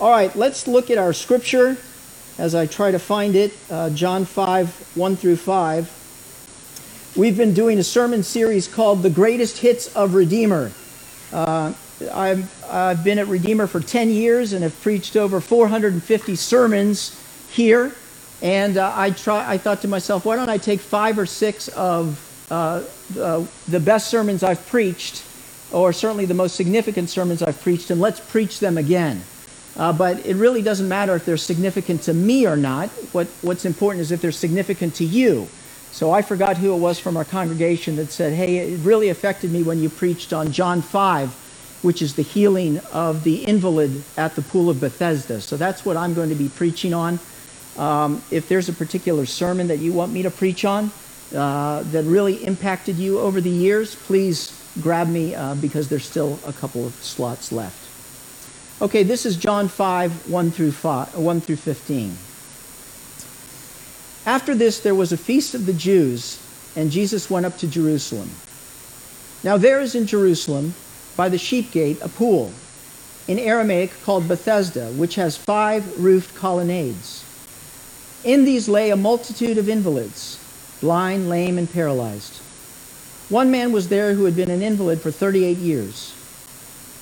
All right, let's look at our scripture as I try to find it. Uh, John 5, 1 through 5. We've been doing a sermon series called The Greatest Hits of Redeemer. Uh, I've, I've been at Redeemer for 10 years and have preached over 450 sermons here. And uh, I, try, I thought to myself, why don't I take five or six of uh, uh, the best sermons I've preached, or certainly the most significant sermons I've preached, and let's preach them again. Uh, but it really doesn't matter if they're significant to me or not. What, what's important is if they're significant to you. So I forgot who it was from our congregation that said, hey, it really affected me when you preached on John 5, which is the healing of the invalid at the Pool of Bethesda. So that's what I'm going to be preaching on. Um, if there's a particular sermon that you want me to preach on uh, that really impacted you over the years, please grab me uh, because there's still a couple of slots left. Okay, this is John 5, 1 through, 5, uh, 1 through 15. After this, there was a feast of the Jews, and Jesus went up to Jerusalem. Now, there is in Jerusalem, by the sheep gate, a pool, in Aramaic called Bethesda, which has five roofed colonnades. In these lay a multitude of invalids, blind, lame, and paralyzed. One man was there who had been an invalid for 38 years.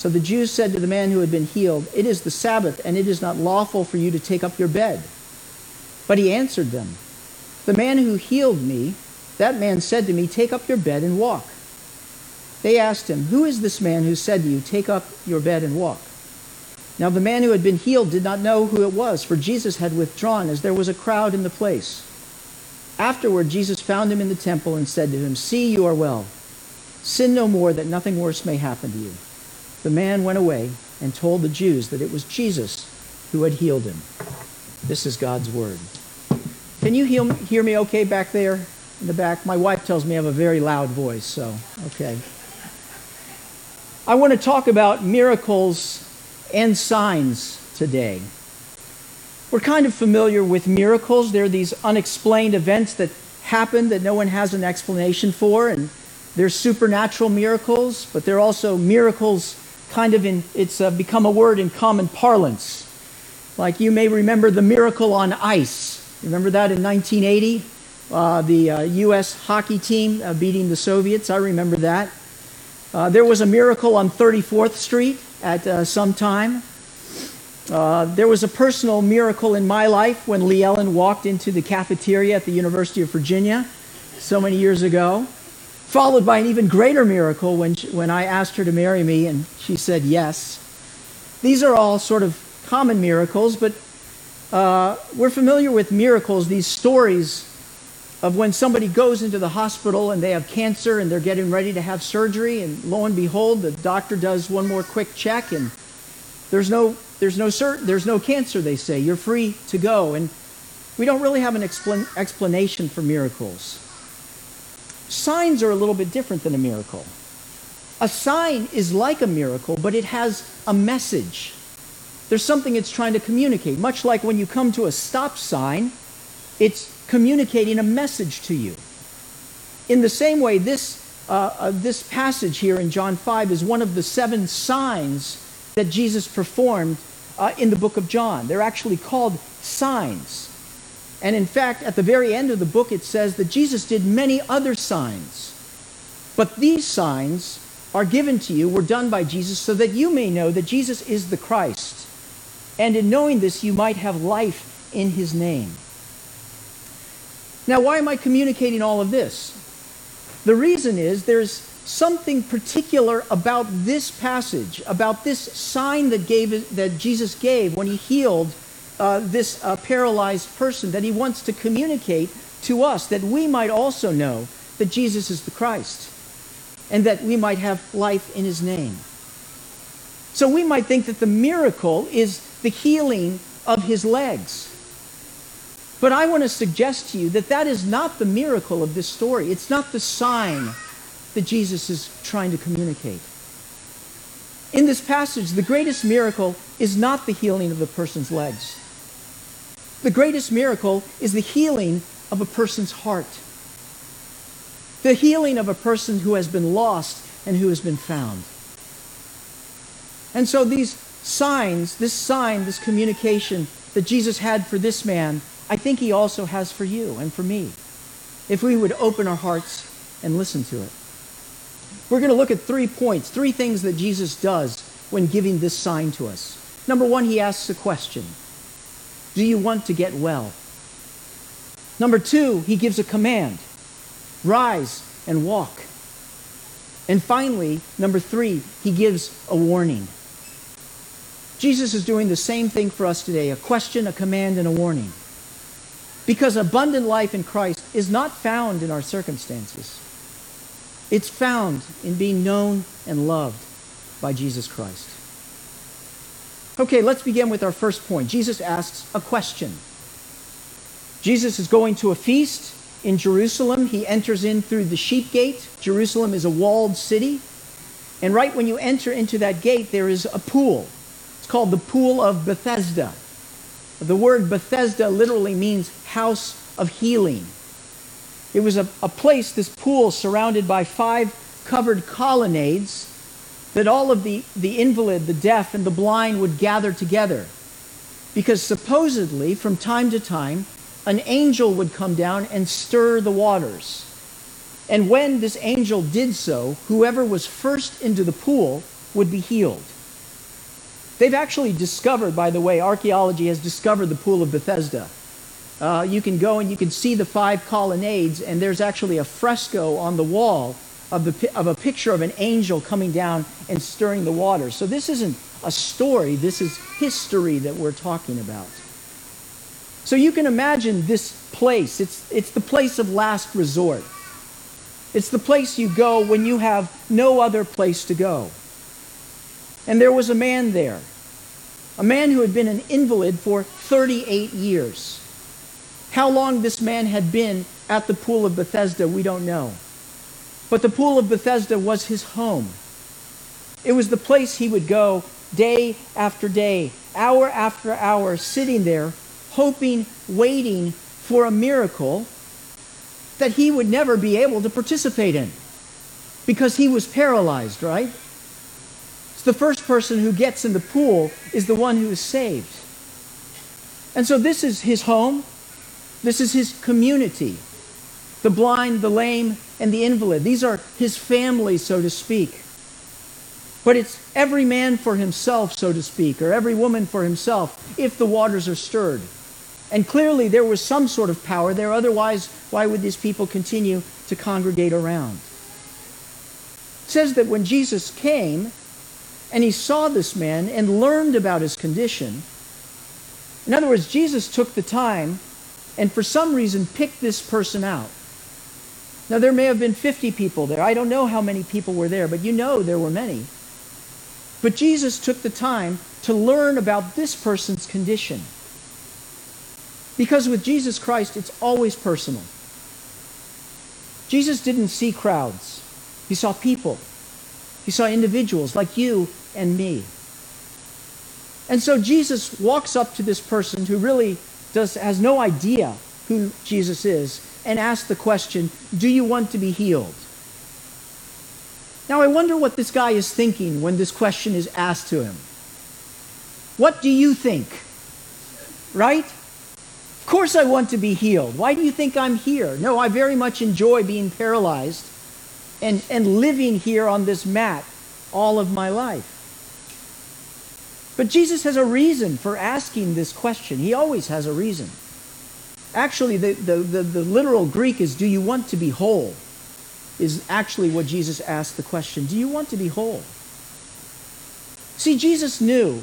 So the Jews said to the man who had been healed, It is the Sabbath, and it is not lawful for you to take up your bed. But he answered them, The man who healed me, that man said to me, Take up your bed and walk. They asked him, Who is this man who said to you, Take up your bed and walk? Now the man who had been healed did not know who it was, for Jesus had withdrawn, as there was a crowd in the place. Afterward, Jesus found him in the temple and said to him, See, you are well. Sin no more, that nothing worse may happen to you. The man went away and told the Jews that it was Jesus who had healed him. This is God's word. Can you hear me okay back there in the back? My wife tells me I have a very loud voice, so okay. I want to talk about miracles and signs today. We're kind of familiar with miracles. They're these unexplained events that happen that no one has an explanation for, and they're supernatural miracles, but they're also miracles kind of in, it's uh, become a word in common parlance. Like you may remember the miracle on ice. Remember that in 1980? Uh, the uh, U.S. hockey team uh, beating the Soviets. I remember that. Uh, there was a miracle on 34th Street at uh, some time. There was a personal miracle in my life when Lee Ellen walked into the cafeteria at the University of Virginia so many years ago, followed by an even greater miracle when, she, when I asked her to marry me and she said yes. These are all sort of common miracles, but uh, we're familiar with miracles, these stories of when somebody goes into the hospital and they have cancer and they're getting ready to have surgery, and lo and behold, the doctor does one more quick check and there's no, there's no, cert, there's no cancer, they say. You're free to go. And we don't really have an explan- explanation for miracles. Signs are a little bit different than a miracle. A sign is like a miracle, but it has a message. There's something it's trying to communicate, much like when you come to a stop sign, it's communicating a message to you. In the same way, this, uh, uh, this passage here in John 5 is one of the seven signs that Jesus performed uh, in the book of John. They're actually called signs. And in fact, at the very end of the book, it says that Jesus did many other signs. But these signs are given to you, were done by Jesus, so that you may know that Jesus is the Christ. And in knowing this, you might have life in his name. Now, why am I communicating all of this? The reason is there's something particular about this passage, about this sign that, gave, that Jesus gave when he healed uh, this uh, paralyzed person, that he wants to communicate to us, that we might also know that Jesus is the Christ, and that we might have life in his name. So we might think that the miracle is the healing of his legs. But I want to suggest to you that that is not the miracle of this story. It's not the sign that Jesus is trying to communicate. In this passage, the greatest miracle is not the healing of the person's legs. The greatest miracle is the healing of a person's heart. The healing of a person who has been lost and who has been found. And so these signs, this sign, this communication that Jesus had for this man, I think he also has for you and for me, if we would open our hearts and listen to it. We're going to look at three points, three things that Jesus does when giving this sign to us. Number one, he asks a question Do you want to get well? Number two, he gives a command rise and walk. And finally, number three, he gives a warning. Jesus is doing the same thing for us today a question, a command, and a warning. Because abundant life in Christ is not found in our circumstances, it's found in being known and loved by Jesus Christ. Okay, let's begin with our first point. Jesus asks a question. Jesus is going to a feast in Jerusalem. He enters in through the sheep gate. Jerusalem is a walled city. And right when you enter into that gate, there is a pool It's called the Pool of Bethesda. The word Bethesda literally means house of healing. It was a, a place, this pool, surrounded by five covered colonnades that all of the, the invalid, the deaf, and the blind would gather together. Because supposedly, from time to time, an angel would come down and stir the waters. And when this angel did so, whoever was first into the pool would be healed. They've actually discovered, by the way, archaeology has discovered the Pool of Bethesda. Uh, you can go and you can see the five colonnades, and there's actually a fresco on the wall of, the, of a picture of an angel coming down and stirring the water. So this isn't a story, this is history that we're talking about. So you can imagine this place. It's, it's the place of last resort. It's the place you go when you have no other place to go. And there was a man there, a man who had been an invalid for 38 years. How long this man had been at the pool of Bethesda, we don't know. But the pool of Bethesda was his home. It was the place he would go day after day, hour after hour, sitting there, hoping, waiting for a miracle that he would never be able to participate in because he was paralyzed, right? So the first person who gets in the pool is the one who is saved. And so this is his home. This is his community. The blind, the lame, and the invalid. These are his family, so to speak. But it's every man for himself, so to speak, or every woman for himself, if the waters are stirred. And clearly there was some sort of power there, otherwise, why would these people continue to congregate around? It says that when Jesus came, and he saw this man and learned about his condition. In other words, Jesus took the time and for some reason picked this person out. Now, there may have been 50 people there. I don't know how many people were there, but you know there were many. But Jesus took the time to learn about this person's condition. Because with Jesus Christ, it's always personal. Jesus didn't see crowds, he saw people. He saw individuals like you and me. And so Jesus walks up to this person who really does, has no idea who Jesus is and asks the question, Do you want to be healed? Now, I wonder what this guy is thinking when this question is asked to him. What do you think? Right? Of course, I want to be healed. Why do you think I'm here? No, I very much enjoy being paralyzed and, and living here on this mat all of my life. But Jesus has a reason for asking this question. He always has a reason. Actually, the, the, the, the, literal Greek is, Do you want to be whole? Is actually what Jesus asked the question. Do you want to be whole? See, Jesus knew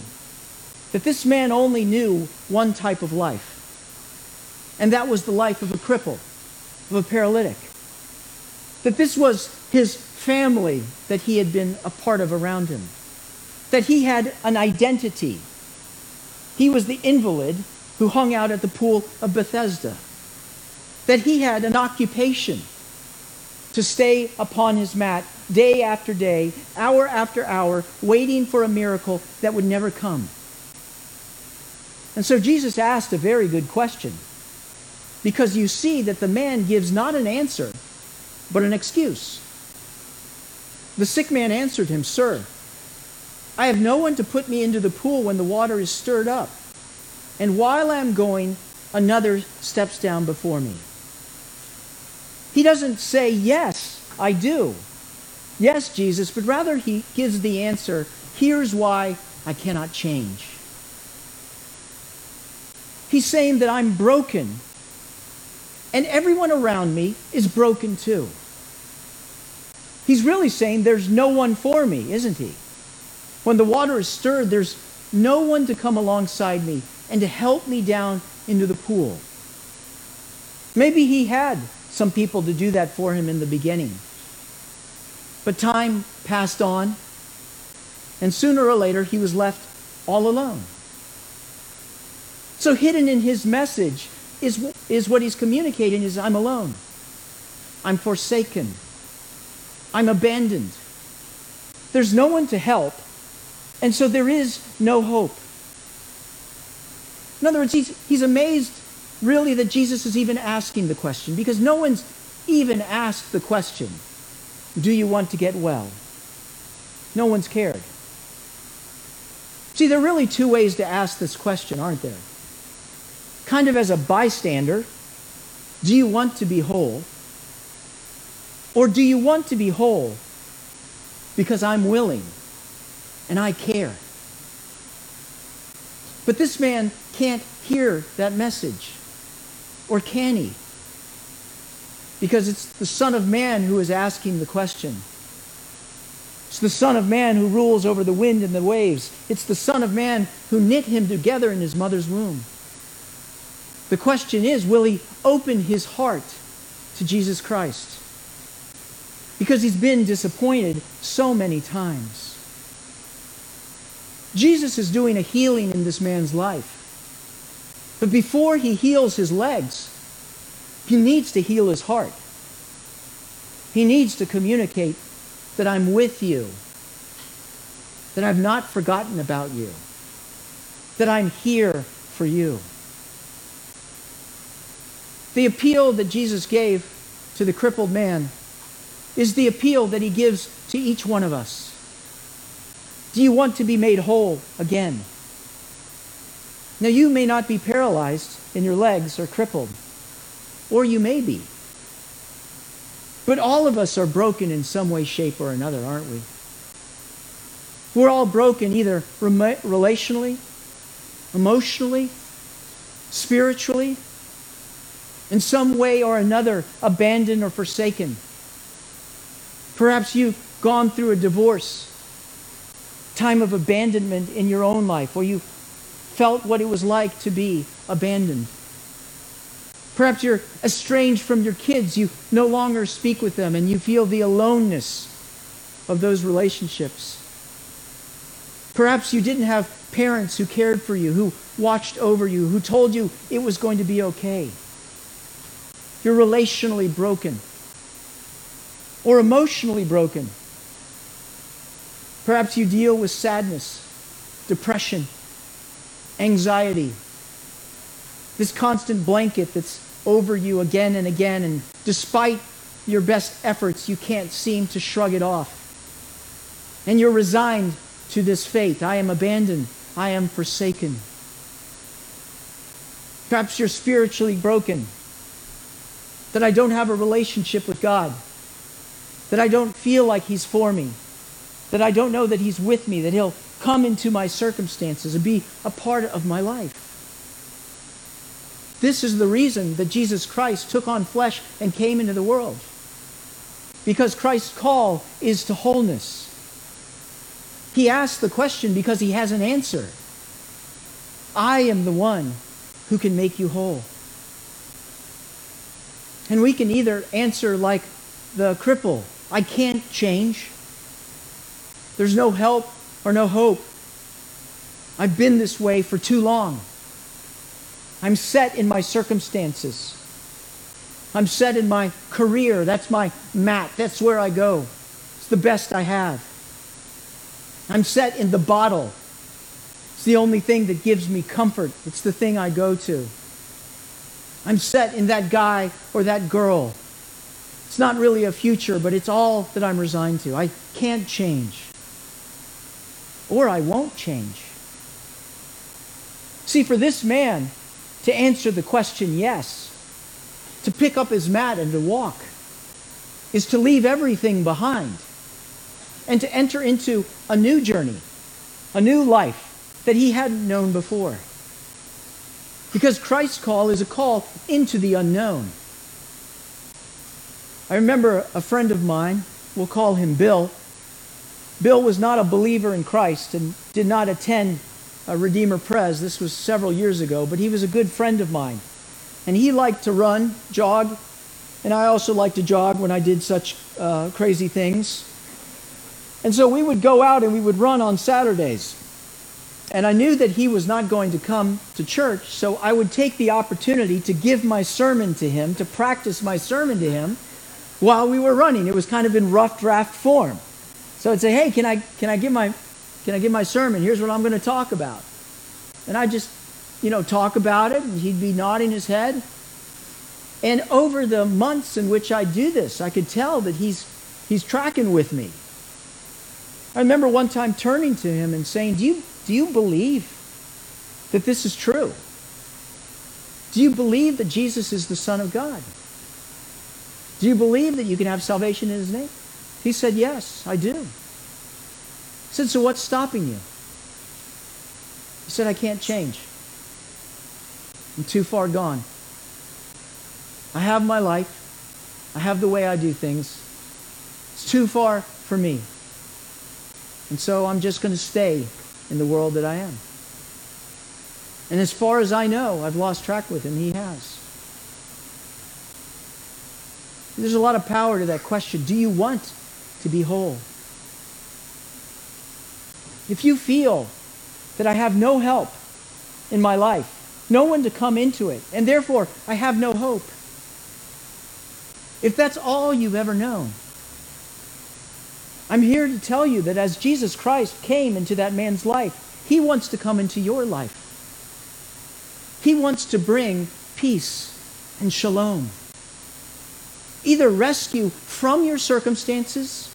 that this man only knew one type of life, and that was the life of a cripple, of a paralytic. That this was his family that he had been a part of around him that he had an identity. he was the invalid who hung out at the pool of Bethesda, that he had an occupation to stay upon his mat day after day, hour after hour, waiting for a miracle that would never come. And so Jesus asked a very good question because you see that the man gives not an answer, but an excuse. The sick man answered him, Sir, I have no one to put me into the pool when the water is stirred up. And while I'm going, another steps down before me. He doesn't say, Yes, I do. Yes, Jesus, but rather he gives the answer here's why I cannot change. He's saying that I'm broken, and everyone around me is broken too. He's really saying there's no one for me, isn't he? When the water is stirred, there's no one to come alongside me and to help me down into the pool. Maybe he had some people to do that for him in the beginning. But time passed on, and sooner or later he was left all alone. So, hidden in his message is, is what he's communicating is I'm alone. I'm forsaken. I'm abandoned. There's no one to help, and so there is no hope. In other words, he's, he's amazed really that Jesus is even asking the question because no one's even asked the question, Do you want to get well? No one's cared. See, there are really two ways to ask this question, aren't there? Kind of as a bystander, do you want to be whole? Or do you want to be whole because I'm willing and I care? But this man can't hear that message. Or can he? Because it's the Son of Man who is asking the question. It's the Son of Man who rules over the wind and the waves. It's the Son of Man who knit him together in his mother's womb. The question is will he open his heart to Jesus Christ? Because he's been disappointed so many times. Jesus is doing a healing in this man's life. But before he heals his legs, he needs to heal his heart. He needs to communicate that I'm with you, that I've not forgotten about you, that I'm here for you. The appeal that Jesus gave to the crippled man is the appeal that he gives to each one of us. Do you want to be made whole again? Now, you may not be paralyzed in your legs or crippled, or you may be. But all of us are broken in some way, shape, or another, aren't we? We're all broken either relationally, emotionally, spiritually, in some way or another, abandoned or forsaken. Perhaps you've gone through a divorce, time of abandonment in your own life, where you felt what it was like to be abandoned. Perhaps you're estranged from your kids. You no longer speak with them and you feel the aloneness of those relationships. Perhaps you didn't have parents who cared for you, who watched over you, who told you it was going to be okay. You're relationally broken or emotionally broken. Perhaps you deal with sadness, depression, anxiety, this constant blanket that's over you again and again, and despite your best efforts, you can't seem to shrug it off. And you're resigned to this fate. I am abandoned. I am forsaken. Perhaps you're spiritually broken, that I don't have a relationship with God, that I don't feel like He's for me, that I don't know that He's with me, that He'll come into my circumstances and be a part of my life. This is the reason that Jesus Christ took on flesh and came into the world. Because Christ's call is to wholeness. He asks the question because he has an answer. I am the one who can make you whole. And we can either answer like the cripple I can't change. There's no help or no hope. I've been this way for too long. I'm set in my circumstances. I'm set in my career. That's my mat. That's where I go. It's the best I have. I'm set in the bottle. It's the only thing that gives me comfort. It's the thing I go to. I'm set in that guy or that girl. It's not really a future, but it's all that I'm resigned to. I can't change. Or I won't change. See, for this man to answer the question yes, to pick up his mat and to walk, is to leave everything behind and to enter into a new journey, a new life that he hadn't known before. Because Christ's call is a call into the unknown. I remember a friend of mine, we'll call him Bill. Bill was not a believer in Christ and did not attend a Redeemer Pres. This was several years ago, but he was a good friend of mine. And he liked to run, jog, and I also liked to jog when I did such uh, crazy things. And so we would go out and we would run on Saturdays. And I knew that he was not going to come to church, so I would take the opportunity to give my sermon to him, to practice my sermon to him while we were running. It was kind of in rough draft form. So I'd say, "Hey, can I can I give my can I give my sermon? Here's what I'm going to talk about." And I just, you know, talk about it, and he'd be nodding his head. And over the months in which I do this, I could tell that he's he's tracking with me. I remember one time turning to him and saying, "Do you do you believe that this is true? Do you believe that Jesus is the Son of God? Do you believe that you can have salvation in His name? He said, Yes, I do. I said, So what's stopping you? He said, I can't change. I'm too far gone. I have my life, I have the way I do things. It's too far for me. And so I'm just going to stay in the world that I am. And as far as I know, I've lost track with him. He has. There's a lot of power to that question. Do you want to be whole? If you feel that I have no help in my life, no one to come into it, and therefore I have no hope, if that's all you've ever known, I'm here to tell you that as Jesus Christ came into that man's life, he wants to come into your life. He wants to bring peace and shalom. Either rescue from your circumstances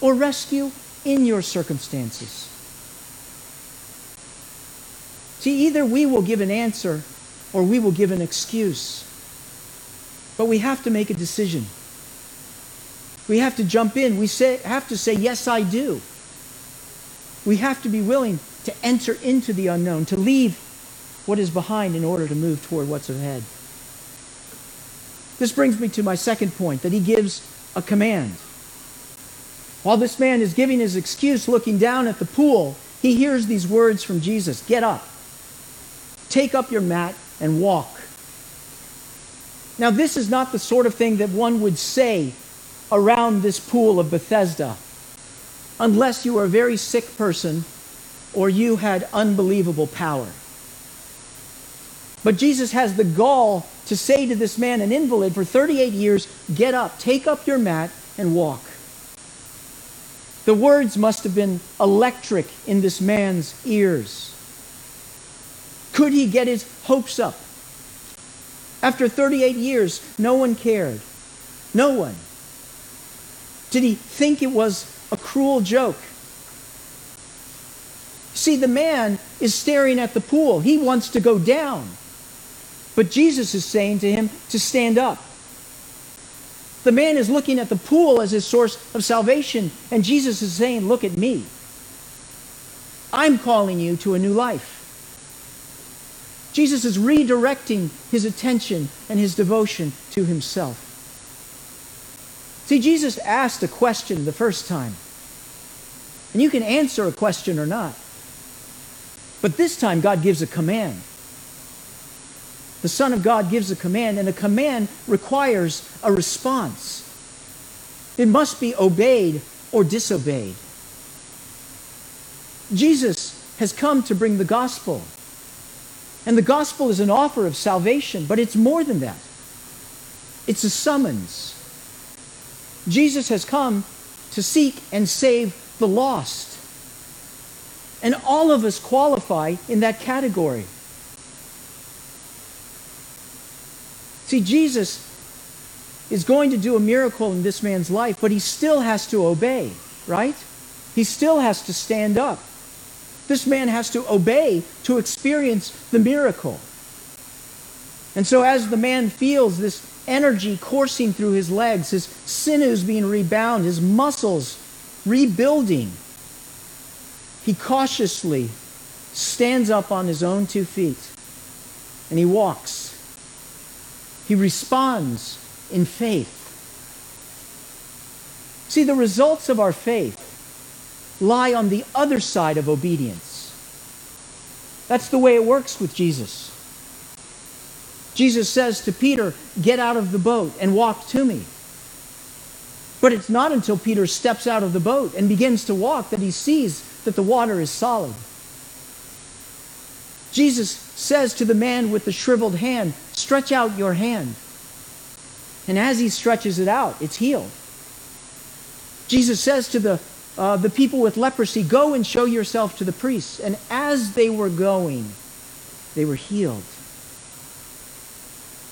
or rescue in your circumstances. See, either we will give an answer or we will give an excuse. But we have to make a decision. We have to jump in. We say, have to say, Yes, I do. We have to be willing to enter into the unknown, to leave what is behind in order to move toward what's ahead. This brings me to my second point that he gives a command. While this man is giving his excuse, looking down at the pool, he hears these words from Jesus Get up, take up your mat, and walk. Now, this is not the sort of thing that one would say around this pool of Bethesda unless you were a very sick person or you had unbelievable power. But Jesus has the gall to say to this man, an invalid for 38 years, Get up, take up your mat, and walk. The words must have been electric in this man's ears. Could he get his hopes up? After 38 years, no one cared. No one. Did he think it was a cruel joke? See, the man is staring at the pool. He wants to go down. But Jesus is saying to him to stand up. The man is looking at the pool as his source of salvation, and Jesus is saying, Look at me. I'm calling you to a new life. Jesus is redirecting his attention and his devotion to himself. See, Jesus asked a question the first time. And you can answer a question or not. But this time, God gives a command. The Son of God gives a command, and a command requires a response. It must be obeyed or disobeyed. Jesus has come to bring the gospel. And the gospel is an offer of salvation, but it's more than that. It's a summons. Jesus has come to seek and save the lost. And all of us qualify in that category. See, Jesus is going to do a miracle in this man's life, but he still has to obey, right? He still has to stand up. This man has to obey to experience the miracle. And so, as the man feels this energy coursing through his legs, his sinews being rebound, his muscles rebuilding, he cautiously stands up on his own two feet and he walks. He responds in faith. See, the results of our faith lie on the other side of obedience. That's the way it works with Jesus. Jesus says to Peter, Get out of the boat and walk to me. But it's not until Peter steps out of the boat and begins to walk that he sees that the water is solid. Jesus says to the man with the shriveled hand, Stretch out your hand. And as he stretches it out, it's healed. Jesus says to the, uh, the people with leprosy, Go and show yourself to the priests. And as they were going, they were healed.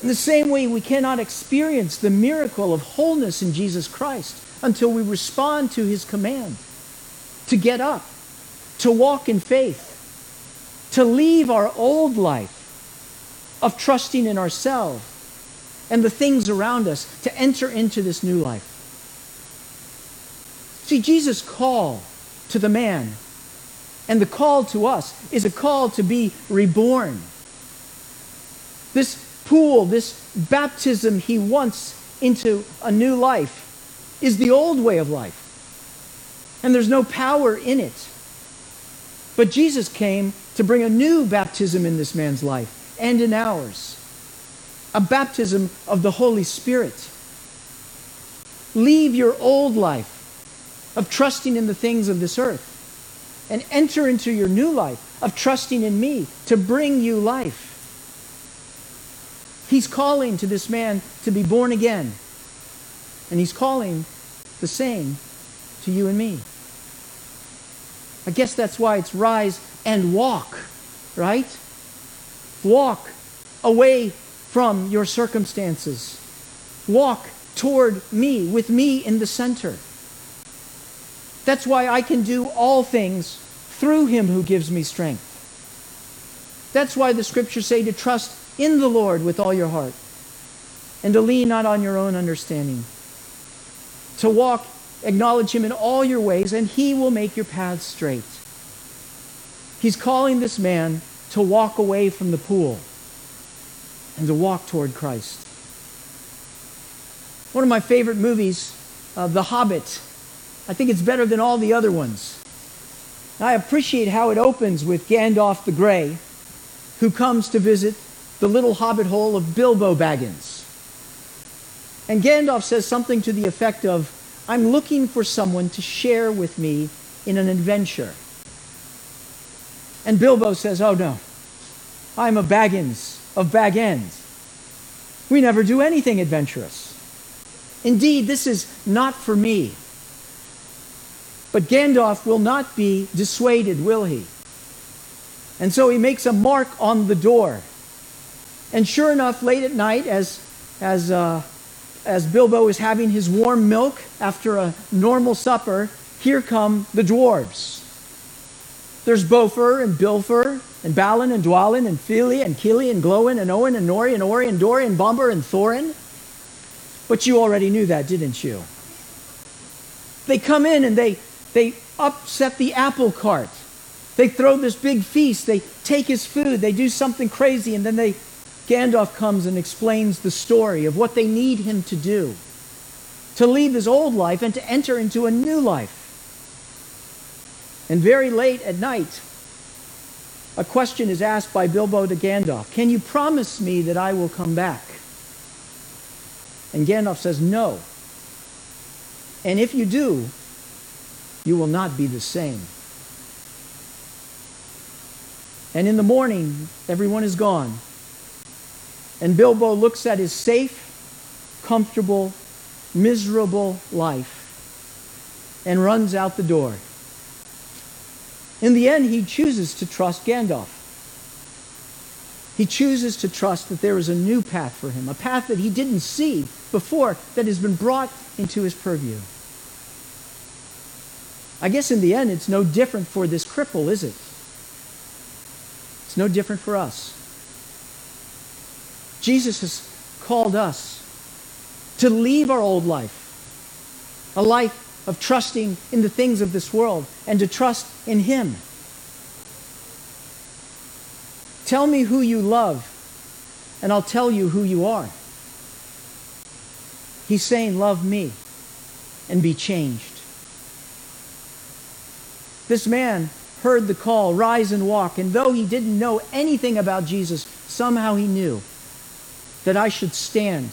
In the same way, we cannot experience the miracle of wholeness in Jesus Christ until we respond to his command to get up, to walk in faith, to leave our old life of trusting in ourselves and the things around us to enter into this new life. See, Jesus' call to the man and the call to us is a call to be reborn. This pool, this baptism he wants into a new life, is the old way of life. And there's no power in it. But Jesus came to bring a new baptism in this man's life and in ours a baptism of the Holy Spirit. Leave your old life of trusting in the things of this earth and enter into your new life of trusting in me to bring you life. He's calling to this man to be born again. And he's calling the same to you and me. I guess that's why it's rise and walk, right? Walk away from your circumstances. Walk toward me, with me in the center. That's why I can do all things through him who gives me strength. That's why the scriptures say to trust in the Lord with all your heart and to lean not on your own understanding. To walk, acknowledge him in all your ways, and he will make your paths straight. He's calling this man to walk away from the pool and to walk toward Christ. One of my favorite movies, uh, The Hobbit. I think it's better than all the other ones. I appreciate how it opens with Gandalf the Grey, who comes to visit the little hobbit hole of Bilbo Baggins. And Gandalf says something to the effect of, I'm looking for someone to share with me in an adventure. And Bilbo says, Oh no, I'm a Baggins of Bag Ends. We never do anything adventurous. Indeed, this is not for me. But Gandalf will not be dissuaded, will he? And so he makes a mark on the door. And sure enough, late at night, as, as, uh, as Bilbo is having his warm milk after a normal supper, here come the dwarves. There's Bofur and Bifur and Balin and Dwalin and Fili and Kili and Glóin and Óin and Nori and Ori and Dori and Bombur and Thorin. But you already knew that, didn't you? They come in and they, they upset the apple cart. They throw this big feast. They take his food. They do something crazy. And then they, Gandalf comes and explains the story of what they need him to do to leave his old life and to enter into a new life. And very late at night, a question is asked by Bilbo to Gandalf Can you promise me that I will come back? And Gandalf says, No. And if you do, you will not be the same. And in the morning, everyone is gone. And Bilbo looks at his safe, comfortable, miserable life and runs out the door. In the end, he chooses to trust Gandalf. He chooses to trust that there is a new path for him, a path that he didn't see before that has been brought into his purview. I guess in the end, it's no different for this cripple, is it? It's no different for us. Jesus has called us to leave our old life, a life of trusting in the things of this world, and to trust in Him. Tell me who you love, and I'll tell you who you are. He's saying, Love me and be changed. This man heard the call, Rise and walk, and though he didn't know anything about Jesus, somehow he knew that I should stand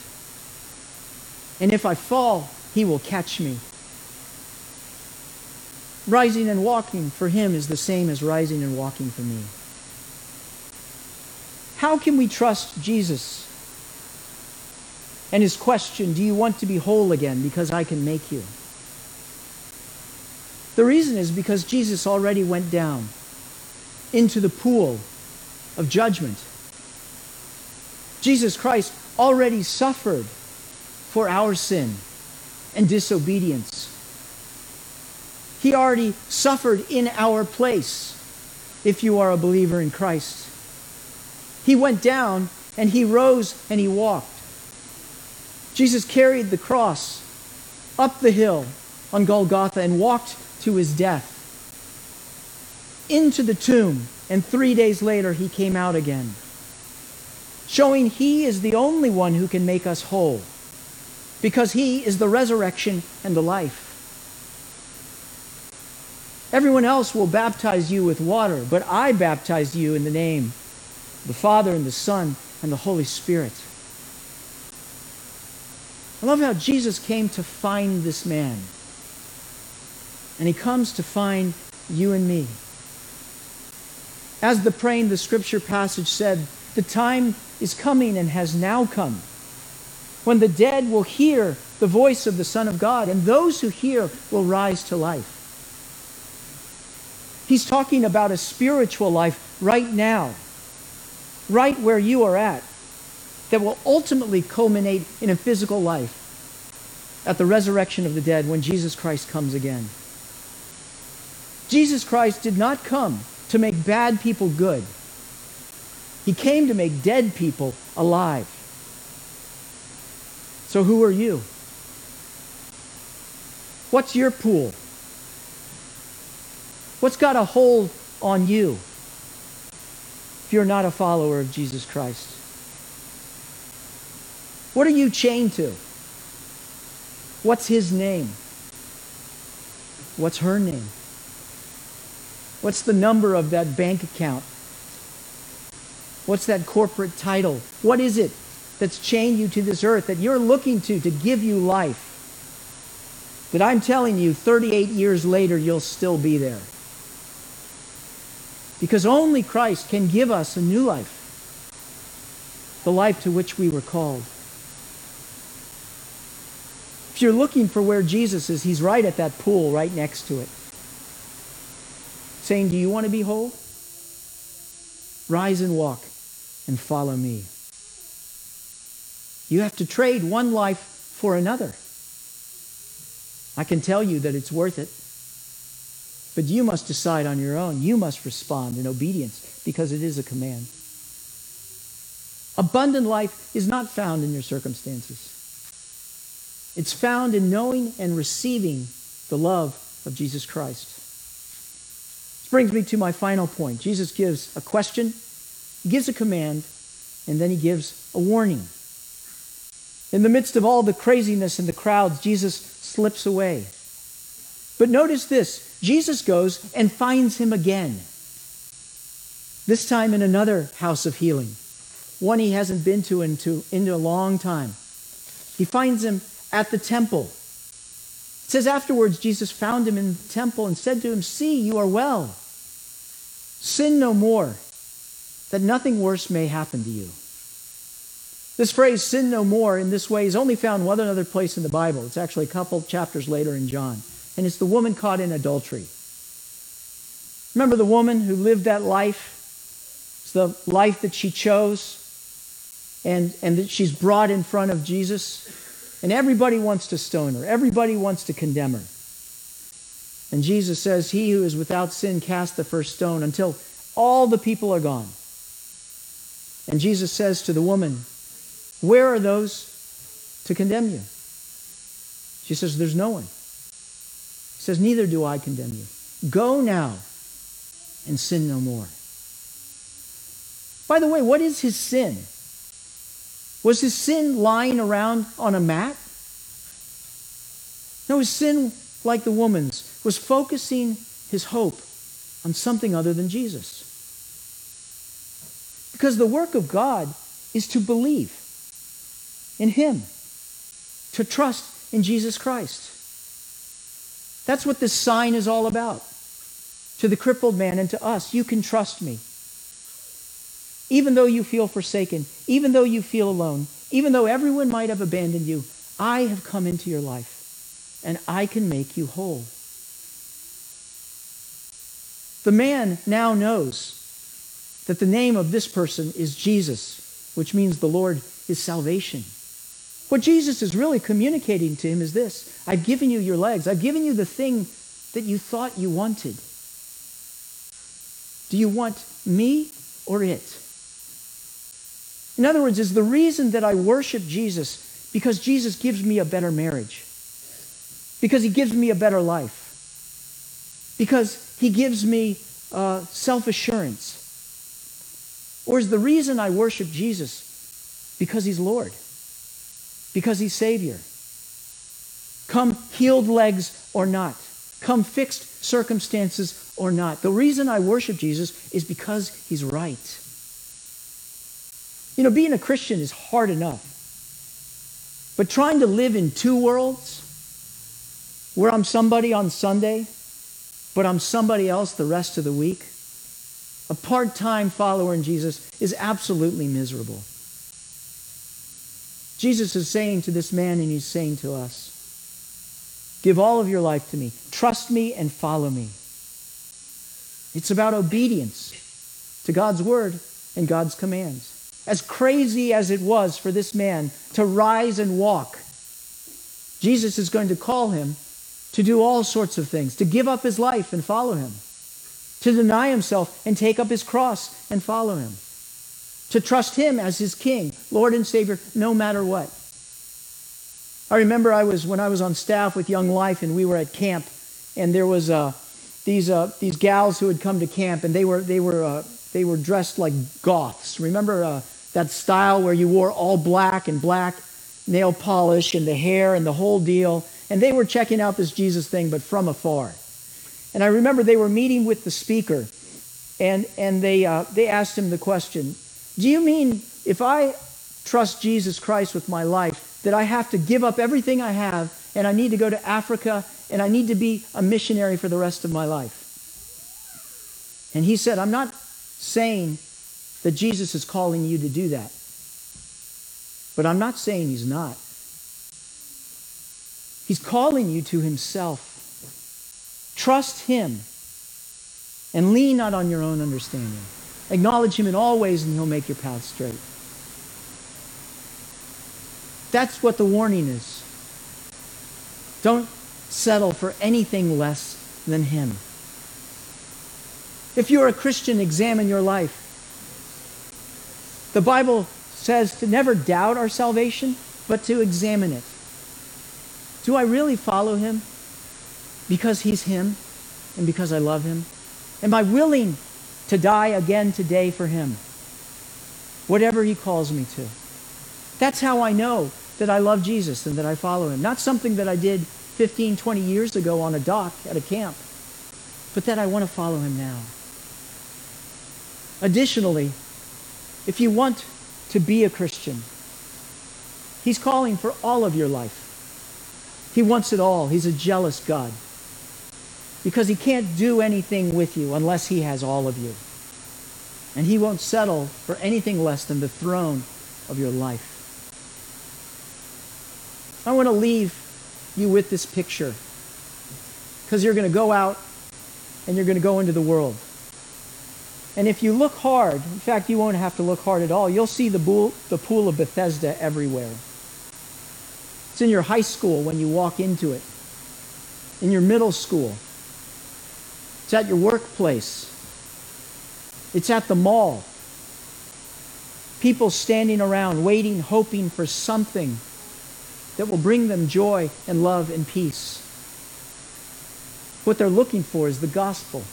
and if I fall, he will catch me. Rising and walking for him is the same as rising and walking for me. How can we trust Jesus? And his question, Do you want to be whole again? Because I can make you. The reason is because Jesus already went down into the pool of judgment. Jesus Christ already suffered for our sin and disobedience. He already suffered in our place if you are a believer in Christ. He went down and he rose and he walked. Jesus carried the cross up the hill on Golgotha and walked to his death into the tomb, and three days later he came out again, showing he is the only one who can make us whole because he is the resurrection and the life. Everyone else will baptize you with water, but I baptize you in the name the Father and the Son and the Holy Spirit. I love how Jesus came to find this man. And he comes to find you and me. As the praying the scripture passage said, the time is coming and has now come when the dead will hear the voice of the Son of God, and those who hear will rise to life. He's talking about a spiritual life right now, right where you are at, that will ultimately culminate in a physical life at the resurrection of the dead when Jesus Christ comes again. Jesus Christ did not come to make bad people good. He came to make dead people alive. So, who are you? What's your pool? What's got a hold on you if you're not a follower of Jesus Christ? What are you chained to? What's his name? What's her name? What's the number of that bank account? What's that corporate title? What is it that's chained you to this earth that you're looking to to give you life. That I'm telling you, 38 years later, you'll still be there. Because only Christ can give us a new life, the life to which we were called. If you're looking for where Jesus is, he's right at that pool right next to it. Saying, Do you want to be whole? Rise and walk and follow me. You have to trade one life for another. I can tell you that it's worth it. But you must decide on your own. You must respond in obedience because it is a command. Abundant life is not found in your circumstances. It's found in knowing and receiving the love of Jesus Christ. This brings me to my final point. Jesus gives a question, he gives a command, and then he gives a warning. In the midst of all the craziness and the crowds, Jesus slips away. But notice this Jesus goes and finds him again. This time in another house of healing, one he hasn't been to into, into a long time. He finds him at the temple. It says afterwards, Jesus found him in the temple and said to him, See, you are well. Sin no more, that nothing worse may happen to you. This phrase, sin no more, in this way is only found one other place in the Bible. It's actually a couple chapters later in John. And it's the woman caught in adultery. Remember the woman who lived that life? It's the life that she chose and, and that she's brought in front of Jesus. And everybody wants to stone her, everybody wants to condemn her. And Jesus says, He who is without sin cast the first stone until all the people are gone. And Jesus says to the woman, Where are those to condemn you? She says, There's no one. Says, Neither do I condemn you. Go now and sin no more. By the way, what is his sin? Was his sin lying around on a mat? No, his sin, like the woman's, was focusing his hope on something other than Jesus. Because the work of God is to believe in him, to trust in Jesus Christ. That's what this sign is all about. To the crippled man and to us, you can trust me. Even though you feel forsaken, even though you feel alone, even though everyone might have abandoned you, I have come into your life and I can make you whole. The man now knows that the name of this person is Jesus, which means the Lord is salvation. What Jesus is really communicating to him is this I've given you your legs, I've given you the thing that you thought you wanted. Do you want me or it? In other words, is the reason that I worship Jesus because Jesus gives me a better marriage, because he gives me a better life, because he gives me uh, self assurance? Or is the reason I worship Jesus because he's Lord, because he's Savior? Come healed legs or not, come fixed circumstances or not. The reason I worship Jesus is because he's right. You know, being a Christian is hard enough. But trying to live in two worlds, where I'm somebody on Sunday, but I'm somebody else the rest of the week, a part time follower in Jesus is absolutely miserable. Jesus is saying to this man, and he's saying to us, Give all of your life to me. Trust me and follow me. It's about obedience to God's word and God's commands as crazy as it was for this man to rise and walk, Jesus is going to call him to do all sorts of things, to give up his life and follow him, to deny himself and take up his cross and follow him, to trust him as his king, Lord and Savior, no matter what. I remember I was when I was on staff with Young Life and we were at camp, and there was uh, these uh, these gals who had come to camp, and they were they were uh, they were dressed like goths. Remember uh, that style where you wore all black and black nail polish and the hair and the whole deal. And they were checking out this Jesus thing, but from afar. And I remember they were meeting with the speaker, and, and they, uh, they asked him the question Do you mean if I trust Jesus Christ with my life, that I have to give up everything I have and I need to go to Africa and I need to be a missionary for the rest of my life? And he said, I'm not saying that Jesus is calling you to do that. But I'm not saying he's not. He's calling you to himself. Trust him and lean not on your own understanding. Acknowledge him in all ways and he'll make your path straight. That's what the warning is. Don't settle for anything less than him. If you're a Christian, examine your life. The Bible says to never doubt our salvation, but to examine it. Do I really follow him because he's him and because I love him? Am I willing to die again today for him? Whatever he calls me to. That's how I know that I love Jesus and that I follow him. Not something that I did 15, 20 years ago on a dock at a camp, but that I want to follow him now. Additionally, if you want to be a Christian, He's calling for all of your life. He wants it all. He's a jealous God. Because He can't do anything with you unless He has all of you. And He won't settle for anything less than the throne of your life. I want to leave you with this picture because you're going to go out and you're going to go into the world. And if you look hard, in fact, you won't have to look hard at all, you'll see the pool, the pool of Bethesda everywhere. It's in your high school when you walk into it, in your middle school, it's at your workplace, it's at the mall. People standing around, waiting, hoping for something that will bring them joy and love and peace. What they're looking for is the gospel.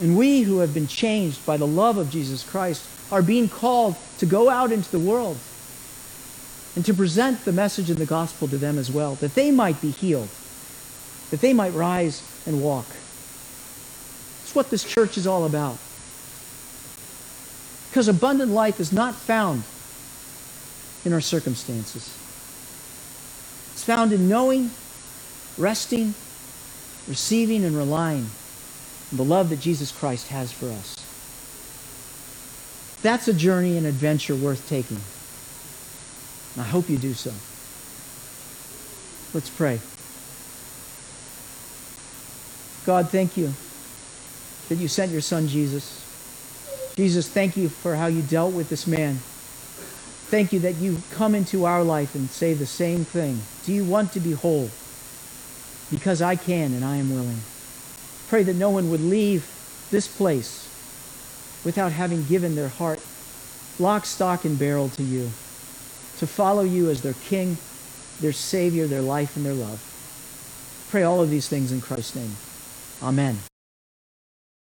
And we who have been changed by the love of Jesus Christ are being called to go out into the world and to present the message of the gospel to them as well, that they might be healed, that they might rise and walk. It's what this church is all about. Because abundant life is not found in our circumstances. It's found in knowing, resting, receiving, and relying on the love that Jesus Christ has for us. That's a journey and adventure worth taking. And I hope you do so. Let's pray. God, thank you that you sent your son Jesus. Jesus, thank you for how you dealt with this man. Thank you that you come into our life and say the same thing. Do you want to be whole? Because I can and I am willing. Pray that no one would leave this place without having given their heart lock, stock, and barrel to you, to follow you as their King, their Savior, their life, and their love. Pray all of these things in Christ's name. Amen.